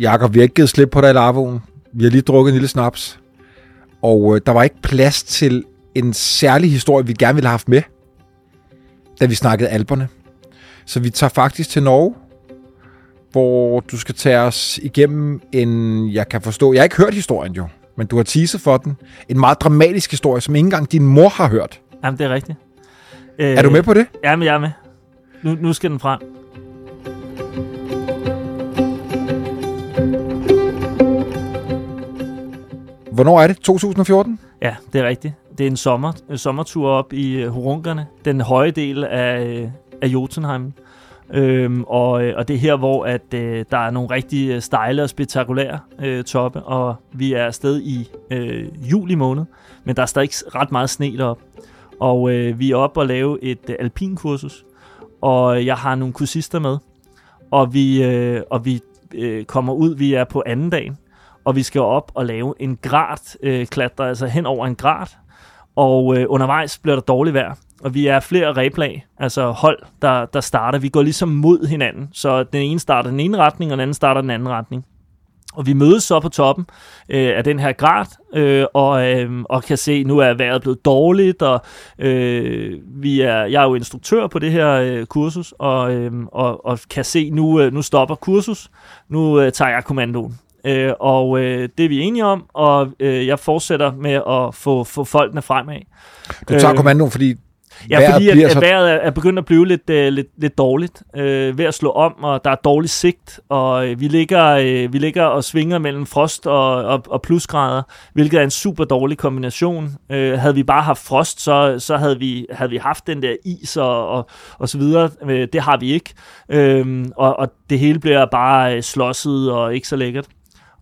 Jakob, vi har ikke givet slip på dig i larvoen. Vi har lige drukket en lille snaps. Og øh, der var ikke plads til en særlig historie, vi gerne ville have haft med, da vi snakkede alberne. Så vi tager faktisk til Norge, hvor du skal tage os igennem en, jeg kan forstå, jeg har ikke hørt historien jo, men du har teaset for den. En meget dramatisk historie, som ikke engang din mor har hørt. Jamen, det er rigtigt. Er du med på det? Jamen, jeg er med. Nu, nu skal den frem. Hvornår er det? 2014? Ja, det er rigtigt. Det er en sommer, en sommertur op i uh, Horunkerne, den høje del af, øh, af Jotunheim. Øhm, og, øh, og det er her, hvor at, øh, der er nogle rigtig stejle og spektakulære øh, toppe, og vi er afsted i øh, juli måned, men der er stadig ret meget sne derop. Og øh, vi er oppe og lave et øh, alpinkursus, og jeg har nogle kursister med, og vi, øh, og vi øh, kommer ud, vi er på anden dagen, og vi skal op og lave en grad øh, klatre, altså hen over en grad, og øh, undervejs bliver der dårligt vejr, og vi er flere replag, altså hold, der, der starter. Vi går ligesom mod hinanden, så den ene starter den ene retning, og den anden starter den anden retning. Og vi mødes så på toppen øh, af den her grad, øh, og, øh, og kan se, at nu er vejret blevet dårligt, og øh, vi er, jeg er jo instruktør på det her øh, kursus, og, øh, og, og kan se, nu øh, nu stopper kursus, nu øh, tager jeg kommandoen. Øh, og øh, det er vi enige om, og øh, jeg fortsætter med at få, få folkene fremad. Du tager øh, kommandoen, fordi Ja, vejret fordi at, så... vejret er, er begyndt at blive lidt, uh, lidt, lidt dårligt øh, ved at slå om, og der er dårlig sigt, og øh, vi, ligger, øh, vi ligger og svinger mellem frost og, og, og plusgrader, hvilket er en super dårlig kombination. Øh, havde vi bare haft frost, så, så havde, vi, havde vi haft den der is og, og, og så videre. Øh, det har vi ikke, øh, og, og det hele bliver bare slåsset og ikke så lækkert.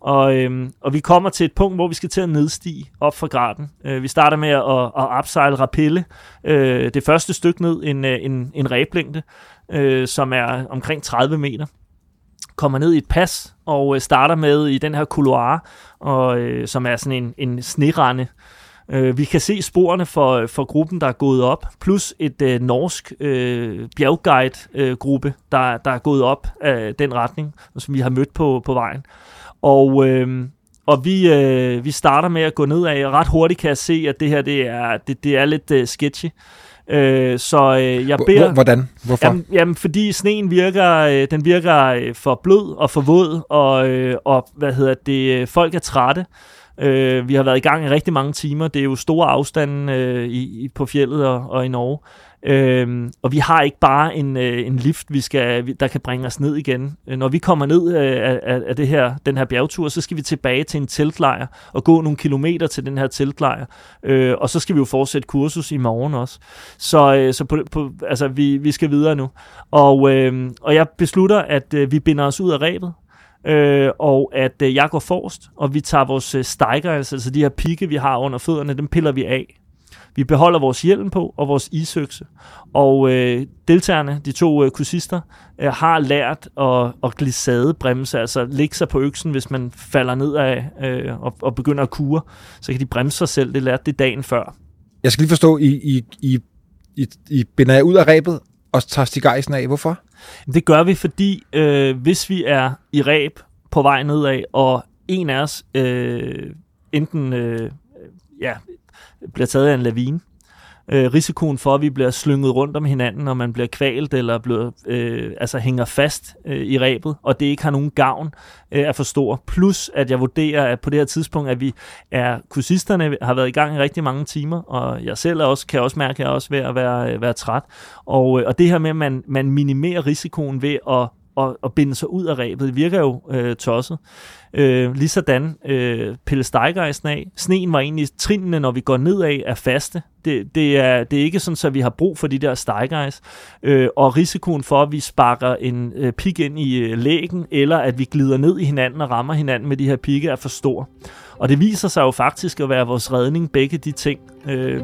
Og, øhm, og vi kommer til et punkt, hvor vi skal til at nedstige op fra graden. Øh, vi starter med at, at, upsejle rapelle. Øh, det første stykke ned, en, øh, en, en ræblængde, øh, som er omkring 30 meter. Kommer ned i et pas og øh, starter med i den her couloir, og, øh, som er sådan en, en snerende. Øh, vi kan se sporene for, for gruppen, der er gået op, plus et øh, norsk øh, bjergguide-gruppe, øh, der, der er gået op af den retning, som vi har mødt på, på vejen. Og, øh, og vi, øh, vi starter med at gå ned af, og ret hurtigt kan jeg se, at det her det er, det, det er lidt øh, sketchy. Øh, så øh, jeg beder... Hvordan? Hvorfor? Jamen, jamen fordi sneen virker, øh, den virker øh, for blød og for våd, og, øh, og hvad hedder det, øh, folk er trætte. Øh, vi har været i gang i rigtig mange timer. Det er jo store afstande øh, i, i, på fjellet og, og i Norge. Øhm, og vi har ikke bare en, øh, en lift, vi skal, der kan bringe os ned igen. Øh, når vi kommer ned øh, af, af det her, den her bjergtur, så skal vi tilbage til en teltlejr og gå nogle kilometer til den her teltlejr. Øh, og så skal vi jo fortsætte kursus i morgen også. Så, øh, så på, på, altså, vi, vi skal videre nu. Og, øh, og jeg beslutter, at øh, vi binder os ud af rebet. Øh, og at øh, jeg går forrest, og vi tager vores øh, steiger, altså de her pigge, vi har under fødderne, dem piller vi af. Vi beholder vores hjelm på og vores isøkse. Og øh, deltagerne, de to øh, kursister, øh, har lært at, at glissade bremse, altså lægge sig på øksen, hvis man falder ned af øh, og, og begynder at kure, så kan de bremse sig selv. Det lærte det dagen før. Jeg skal lige forstå, I, I, I, I, I binder jer ud af rebet og tager stigejsen af. Hvorfor? Det gør vi, fordi øh, hvis vi er i reb på vej nedad, og en af os øh, enten øh, ja, bliver taget af en lavine. Øh, risikoen for, at vi bliver slynget rundt om hinanden, når man bliver kvalt eller bliver, øh, altså hænger fast øh, i rebet, og det ikke har nogen gavn, øh, er for stor. Plus, at jeg vurderer, at på det her tidspunkt, at vi er kursisterne har været i gang i rigtig mange timer, og jeg selv er også, kan også mærke, at jeg er også ved at være, øh, være træt. Og, øh, og det her med, at man, man minimerer risikoen ved at at, at binde sig ud af rebet. Det virker jo øh, tosset. Øh, ligesådan øh, pille stejgejsen af. Sneen var egentlig trinene, når vi går nedad, er faste. Det, det, er, det er ikke sådan, at vi har brug for de der stejgejs. Øh, og risikoen for, at vi sparker en øh, pik ind i øh, lægen, eller at vi glider ned i hinanden og rammer hinanden med de her pigge, er for stor. Og det viser sig jo faktisk at være vores redning, begge de ting. Øh,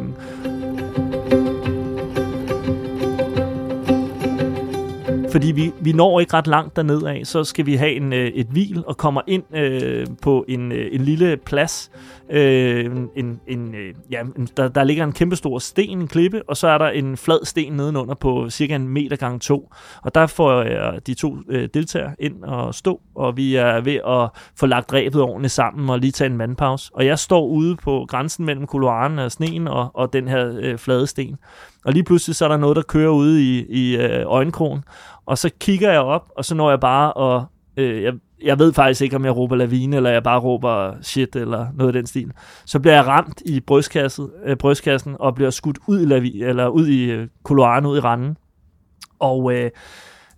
fordi vi, vi når ikke ret langt derned af, så skal vi have en, øh, et hvil og kommer ind øh, på en, øh, en lille plads. Øh, en, en, øh, ja, en, der, der ligger en kæmpe stor sten, en klippe, og så er der en flad sten nedenunder på cirka en meter gange to. Og der får øh, de to øh, deltagere ind og stå, og vi er ved at få lagt rebet ordentligt sammen og lige tage en mandpause. Og jeg står ude på grænsen mellem koloaren og sneen og, og den her øh, flade sten. Og lige pludselig så er der noget, der kører ude i, i øh, øjenkrogen. Og så kigger jeg op, og så når jeg bare og... Øh, jeg, jeg ved faktisk ikke, om jeg råber lavine, eller jeg bare råber shit, eller noget af den stil. Så bliver jeg ramt i brystkassen, øh, brystkassen og bliver skudt ud i, lavi, eller ud i øh, koloaren, ud i randen. Og øh,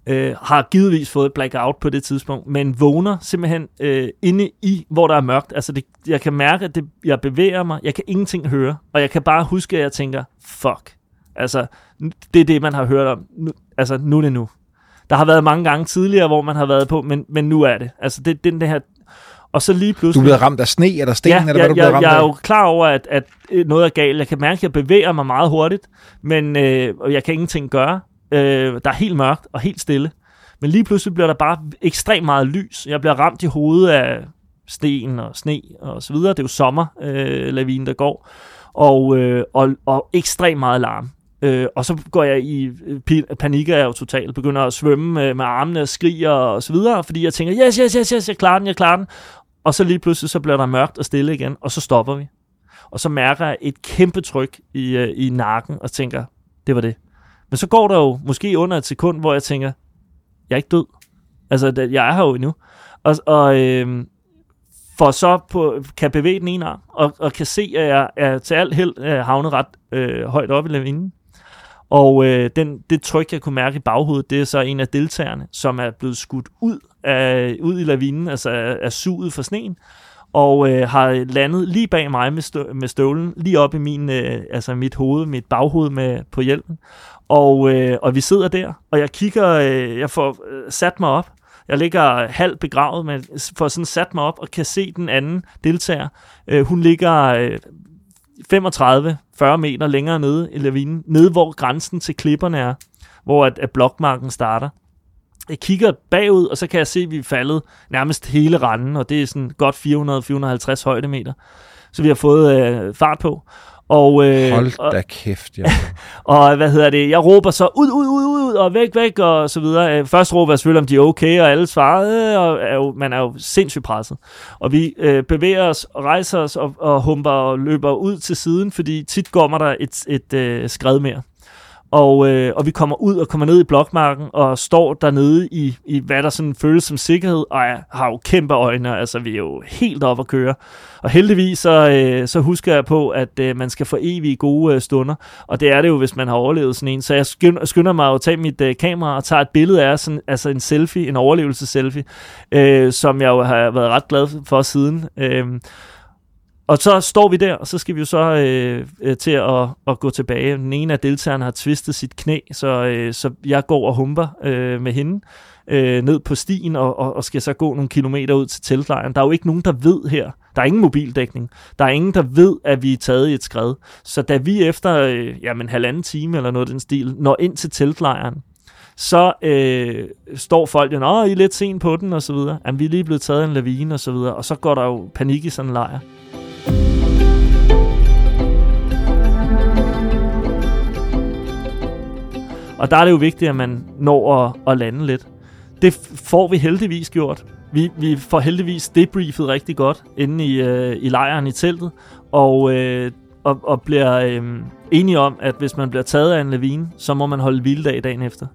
øh, har givetvis fået blackout på det tidspunkt, men vågner simpelthen øh, inde i, hvor der er mørkt. Altså, det, jeg kan mærke, at det, jeg bevæger mig, jeg kan ingenting høre, og jeg kan bare huske, at jeg tænker, fuck. Altså, det er det, man har hørt om. Nu, altså, nu er det nu. Der har været mange gange tidligere, hvor man har været på, men, men nu er det. Altså, det, den det her... Og så lige pludselig... Du bliver ramt af sne eller sten, ja, eller hvad du bliver jeg, ramt jeg er af? jo klar over, at, at øh, noget er galt. Jeg kan mærke, at jeg bevæger mig meget hurtigt, men øh, og jeg kan ingenting gøre. Øh, der er helt mørkt og helt stille. Men lige pludselig bliver der bare ekstremt meget lys. Jeg bliver ramt i hovedet af sten og sne og så videre. Det er jo sommer, øh, lavinen, der går. Og, øh, og, og ekstremt meget larm. Øh, og så går jeg i øh, panik, er jeg jo totalt. Begynder at svømme øh, med armene og skriger og så videre, fordi jeg tænker, yes, yes, yes, yes, jeg klarer den, jeg klarer den. Og så lige pludselig, så bliver der mørkt og stille igen, og så stopper vi. Og så mærker jeg et kæmpe tryk i, øh, i nakken, og tænker, det var det. Men så går der jo måske under et sekund, hvor jeg tænker, jeg er ikke død. Altså, jeg er her jo endnu. Og, og øh, for så på, kan bevæge den ene arm, og, og kan se, at jeg er til alt held øh, havnet ret øh, højt op i lavinen. Og øh, den, det tryk, jeg kunne mærke i baghovedet, det er så en af deltagerne, som er blevet skudt ud, af, ud i lavinen, altså er, er suget for sneen, og øh, har landet lige bag mig med, stø, med støvlen, lige op i min, øh, altså mit hoved, mit baghoved med, på hjelmen. Og, øh, og vi sidder der, og jeg kigger, øh, jeg får øh, sat mig op. Jeg ligger halvt begravet, men får sådan sat mig op og kan se den anden deltager. Øh, hun ligger øh, 35-40 meter længere nede i lavinen, nede hvor grænsen til klipperne er, hvor at, at blokmarken starter. Jeg kigger bagud, og så kan jeg se, at vi er faldet nærmest hele randen, og det er sådan godt 400-450 højdemeter. Så vi har fået øh, fart på. Og, øh, Hold da kæft, ja. og hvad hedder det, jeg råber så ud, ud, ud, ud, og væk, væk, og så videre. Øh, Først råber jeg selvfølgelig, om de er okay, og alle svarer, øh, og er jo, man er jo sindssygt presset. Og vi øh, bevæger os, og rejser os, og, og humper og løber ud til siden, fordi tit kommer der et, et øh, skred mere. Og, øh, og vi kommer ud og kommer ned i blokmarken og står dernede i, i hvad der sådan føles som sikkerhed, og jeg har jo kæmpe øjne, altså vi er jo helt op at køre. Og heldigvis så, øh, så husker jeg på, at øh, man skal få evige gode øh, stunder, og det er det jo, hvis man har overlevet sådan en. Så jeg skynder, skynder mig at tage mit øh, kamera og tager et billede af sådan, altså en selfie, en overlevelsesselfie, øh, som jeg jo har været ret glad for siden. Øh, og så står vi der, og så skal vi jo så øh, øh, til at, at gå tilbage. Den ene af deltagerne har tvistet sit knæ, så, øh, så jeg går og humper øh, med hende øh, ned på stien, og, og, og skal så gå nogle kilometer ud til teltlejren. Der er jo ikke nogen, der ved her. Der er ingen mobildækning. Der er ingen, der ved, at vi er taget i et skred. Så da vi efter øh, jamen, halvanden time eller noget af den stil når ind til teltlejren, så øh, står folk jo, at I er lidt sent på den, og så videre. Jamen, vi er lige blevet taget af en lavine, og så videre. Og så går der jo panik i sådan en lejr. Og der er det jo vigtigt, at man når at, at lande lidt. Det får vi heldigvis gjort. Vi, vi får heldigvis debriefet rigtig godt inde i, øh, i lejren i teltet, og, øh, og, og bliver øh, enige om, at hvis man bliver taget af en lavine, så må man holde hviledag dagen efter.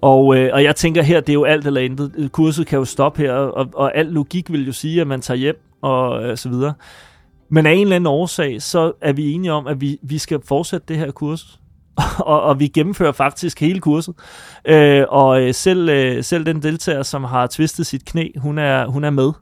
Og, øh, og jeg tænker her, det er jo alt eller intet. Kurset kan jo stoppe her, og, og al logik vil jo sige, at man tager hjem og øh, så videre. Men af en eller anden årsag, så er vi enige om, at vi, vi skal fortsætte det her kursus. og, og vi gennemfører faktisk hele kurset. Øh, og øh, selv, øh, selv den deltager, som har tvistet sit knæ, hun er, hun er med.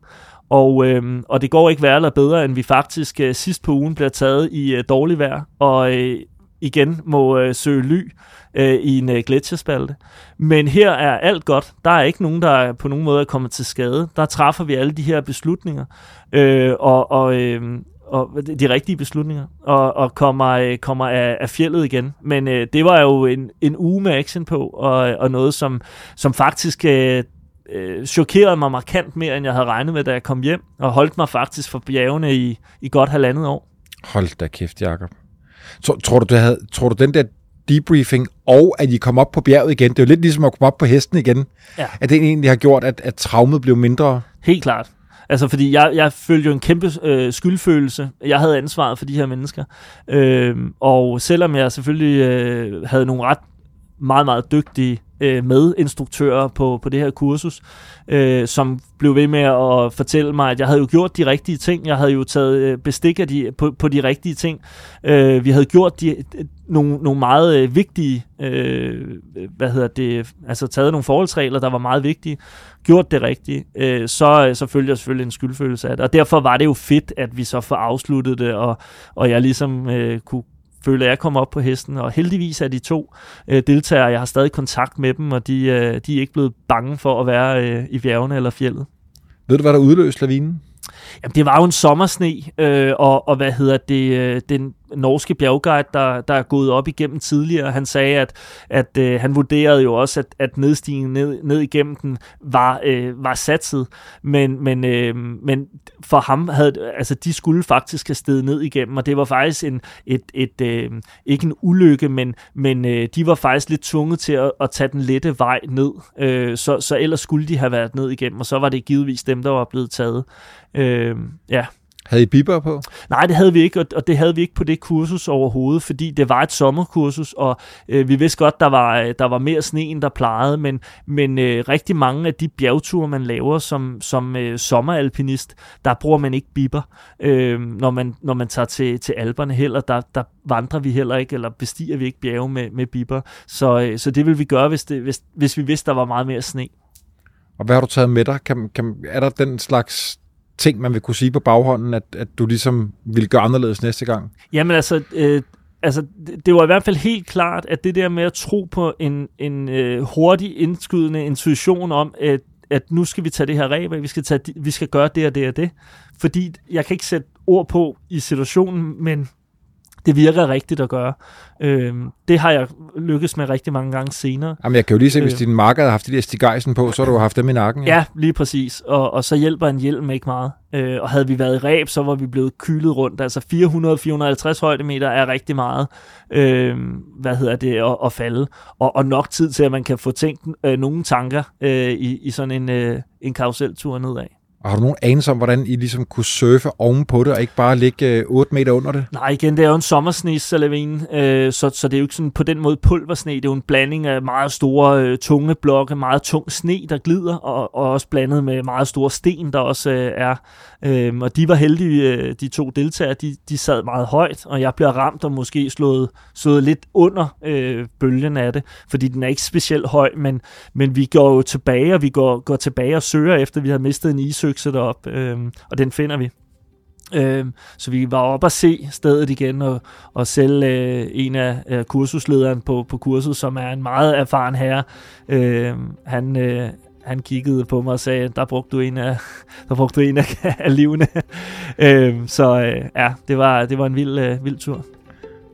Og, øh, og det går ikke værre eller bedre, end vi faktisk øh, sidst på ugen bliver taget i øh, dårlig vejr, og øh, igen må øh, søge ly øh, i en øh, gletsjerspalte. Men her er alt godt. Der er ikke nogen, der er på nogen måde er kommet til skade. Der træffer vi alle de her beslutninger. Øh, og, og, øh, og de rigtige beslutninger, og, og kommer, øh, kommer af, af fjellet igen. Men øh, det var jo en, en uge med action på, og, og noget, som, som faktisk øh, øh, chokerede mig markant mere, end jeg havde regnet med, da jeg kom hjem, og holdt mig faktisk for bjergene i, i godt halvandet år. Hold da kæft, Jacob. Tror, tror, du, det havde, tror du, den der debriefing, og at I kom op på bjerget igen, det er jo lidt ligesom at komme op på hesten igen, ja. at det egentlig har gjort, at, at traumet blev mindre? Helt klart. Altså, fordi jeg, jeg følte jo en kæmpe øh, skyldfølelse. Jeg havde ansvaret for de her mennesker. Øh, og selvom jeg selvfølgelig øh, havde nogle ret meget, meget dygtige øh, medinstruktører på, på det her kursus, øh, som blev ved med at fortælle mig, at jeg havde jo gjort de rigtige ting. Jeg havde jo taget øh, bestik af de, på, på de rigtige ting. Øh, vi havde gjort de, nogle, nogle meget øh, vigtige, øh, hvad hedder det, altså taget nogle forholdsregler, der var meget vigtige, gjort det rigtige, øh, så, øh, så følger jeg selvfølgelig en skyldfølelse af det. Og derfor var det jo fedt, at vi så får afsluttet det, og, og jeg ligesom øh, kunne, føle, at jeg kom op på hesten, og heldigvis er de to øh, deltagere, jeg har stadig kontakt med dem, og de, øh, de er ikke blevet bange for at være øh, i bjergene eller fjellet. Ved du, hvad der udløste lavinen? Jamen, det var jo en sommersne, øh, og, og hvad hedder det, øh, den, norske bjergguide, der, der er gået op igennem tidligere. Han sagde, at, at øh, han vurderede jo også, at, at nedstigningen ned, ned igennem den var, øh, var satset. Men, men, øh, men for ham havde, altså de skulle faktisk have steget ned igennem, og det var faktisk en, et, et, øh, ikke en ulykke, men, men øh, de var faktisk lidt tvunget til at, at tage den lette vej ned. Øh, så, så ellers skulle de have været ned igennem, og så var det givetvis dem, der var blevet taget. Øh, ja. Havde I biber på? Nej, det havde vi ikke, og det havde vi ikke på det kursus overhovedet, fordi det var et sommerkursus, og øh, vi vidste godt, der var, der var mere sne, end der plejede, men, men øh, rigtig mange af de bjergture, man laver som, som øh, sommeralpinist, der bruger man ikke biber, øh, når, man, når man tager til, til alberne heller. Der, der vandrer vi heller ikke, eller bestiger vi ikke bjerge med, med biber. Så, øh, så det vil vi gøre, hvis, det, hvis, hvis vi vidste, der var meget mere sne. Og hvad har du taget med dig? Kan, kan, er der den slags ting, man vil kunne sige på baghånden, at, at du ligesom vil gøre anderledes næste gang? Jamen altså, øh, altså, det var i hvert fald helt klart, at det der med at tro på en, en øh, hurtig indskydende intuition om, at, at nu skal vi tage det her ræb vi skal, tage, vi skal gøre det og det og det. Fordi jeg kan ikke sætte ord på i situationen, men det virker rigtigt at gøre. Øh, det har jeg lykkes med rigtig mange gange senere. Jamen, jeg kan jo lige se, hvis øh, din marker havde haft de der stigejsen på, så har du haft dem i nakken. Ja, ja lige præcis. Og, og så hjælper en hjelm ikke meget. Øh, og havde vi været i ræb, så var vi blevet kylet rundt. Altså 400-450 højdemeter er rigtig meget, øh, hvad hedder det, at, at falde. Og, og nok tid til, at man kan få tænkt øh, nogle tanker øh, i, i sådan en, øh, en karuseltur nedad. Og har du nogen anelse om, hvordan I ligesom kunne surfe ovenpå det, og ikke bare ligge øh, 8 meter under det? Nej, igen, det er jo en sommersne øh, så, så det er jo ikke sådan på den måde pulversne. Det er jo en blanding af meget store, øh, tunge blokke, meget tung sne, der glider, og, og også blandet med meget store sten, der også øh, er. Øh, og de var heldige, øh, de to deltagere, de, de sad meget højt, og jeg bliver ramt og måske slået, slået lidt under øh, bølgen af det, fordi den er ikke specielt høj, men, men vi går jo tilbage, og vi går, går tilbage og søger efter, vi har mistet en isø søkse derop, øh, og den finder vi. Øh, så vi var op og se stedet igen, og, og selv øh, en af øh, kursuslederen på, på kurset, som er en meget erfaren herre, øh, han, øh, han kiggede på mig og sagde, der brugte du en af, der brugte du en af, af livene. øh, så øh, ja, det var, det var en vild, øh, vild tur.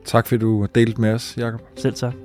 Tak fordi du delte med os, Jakob. Selv tak.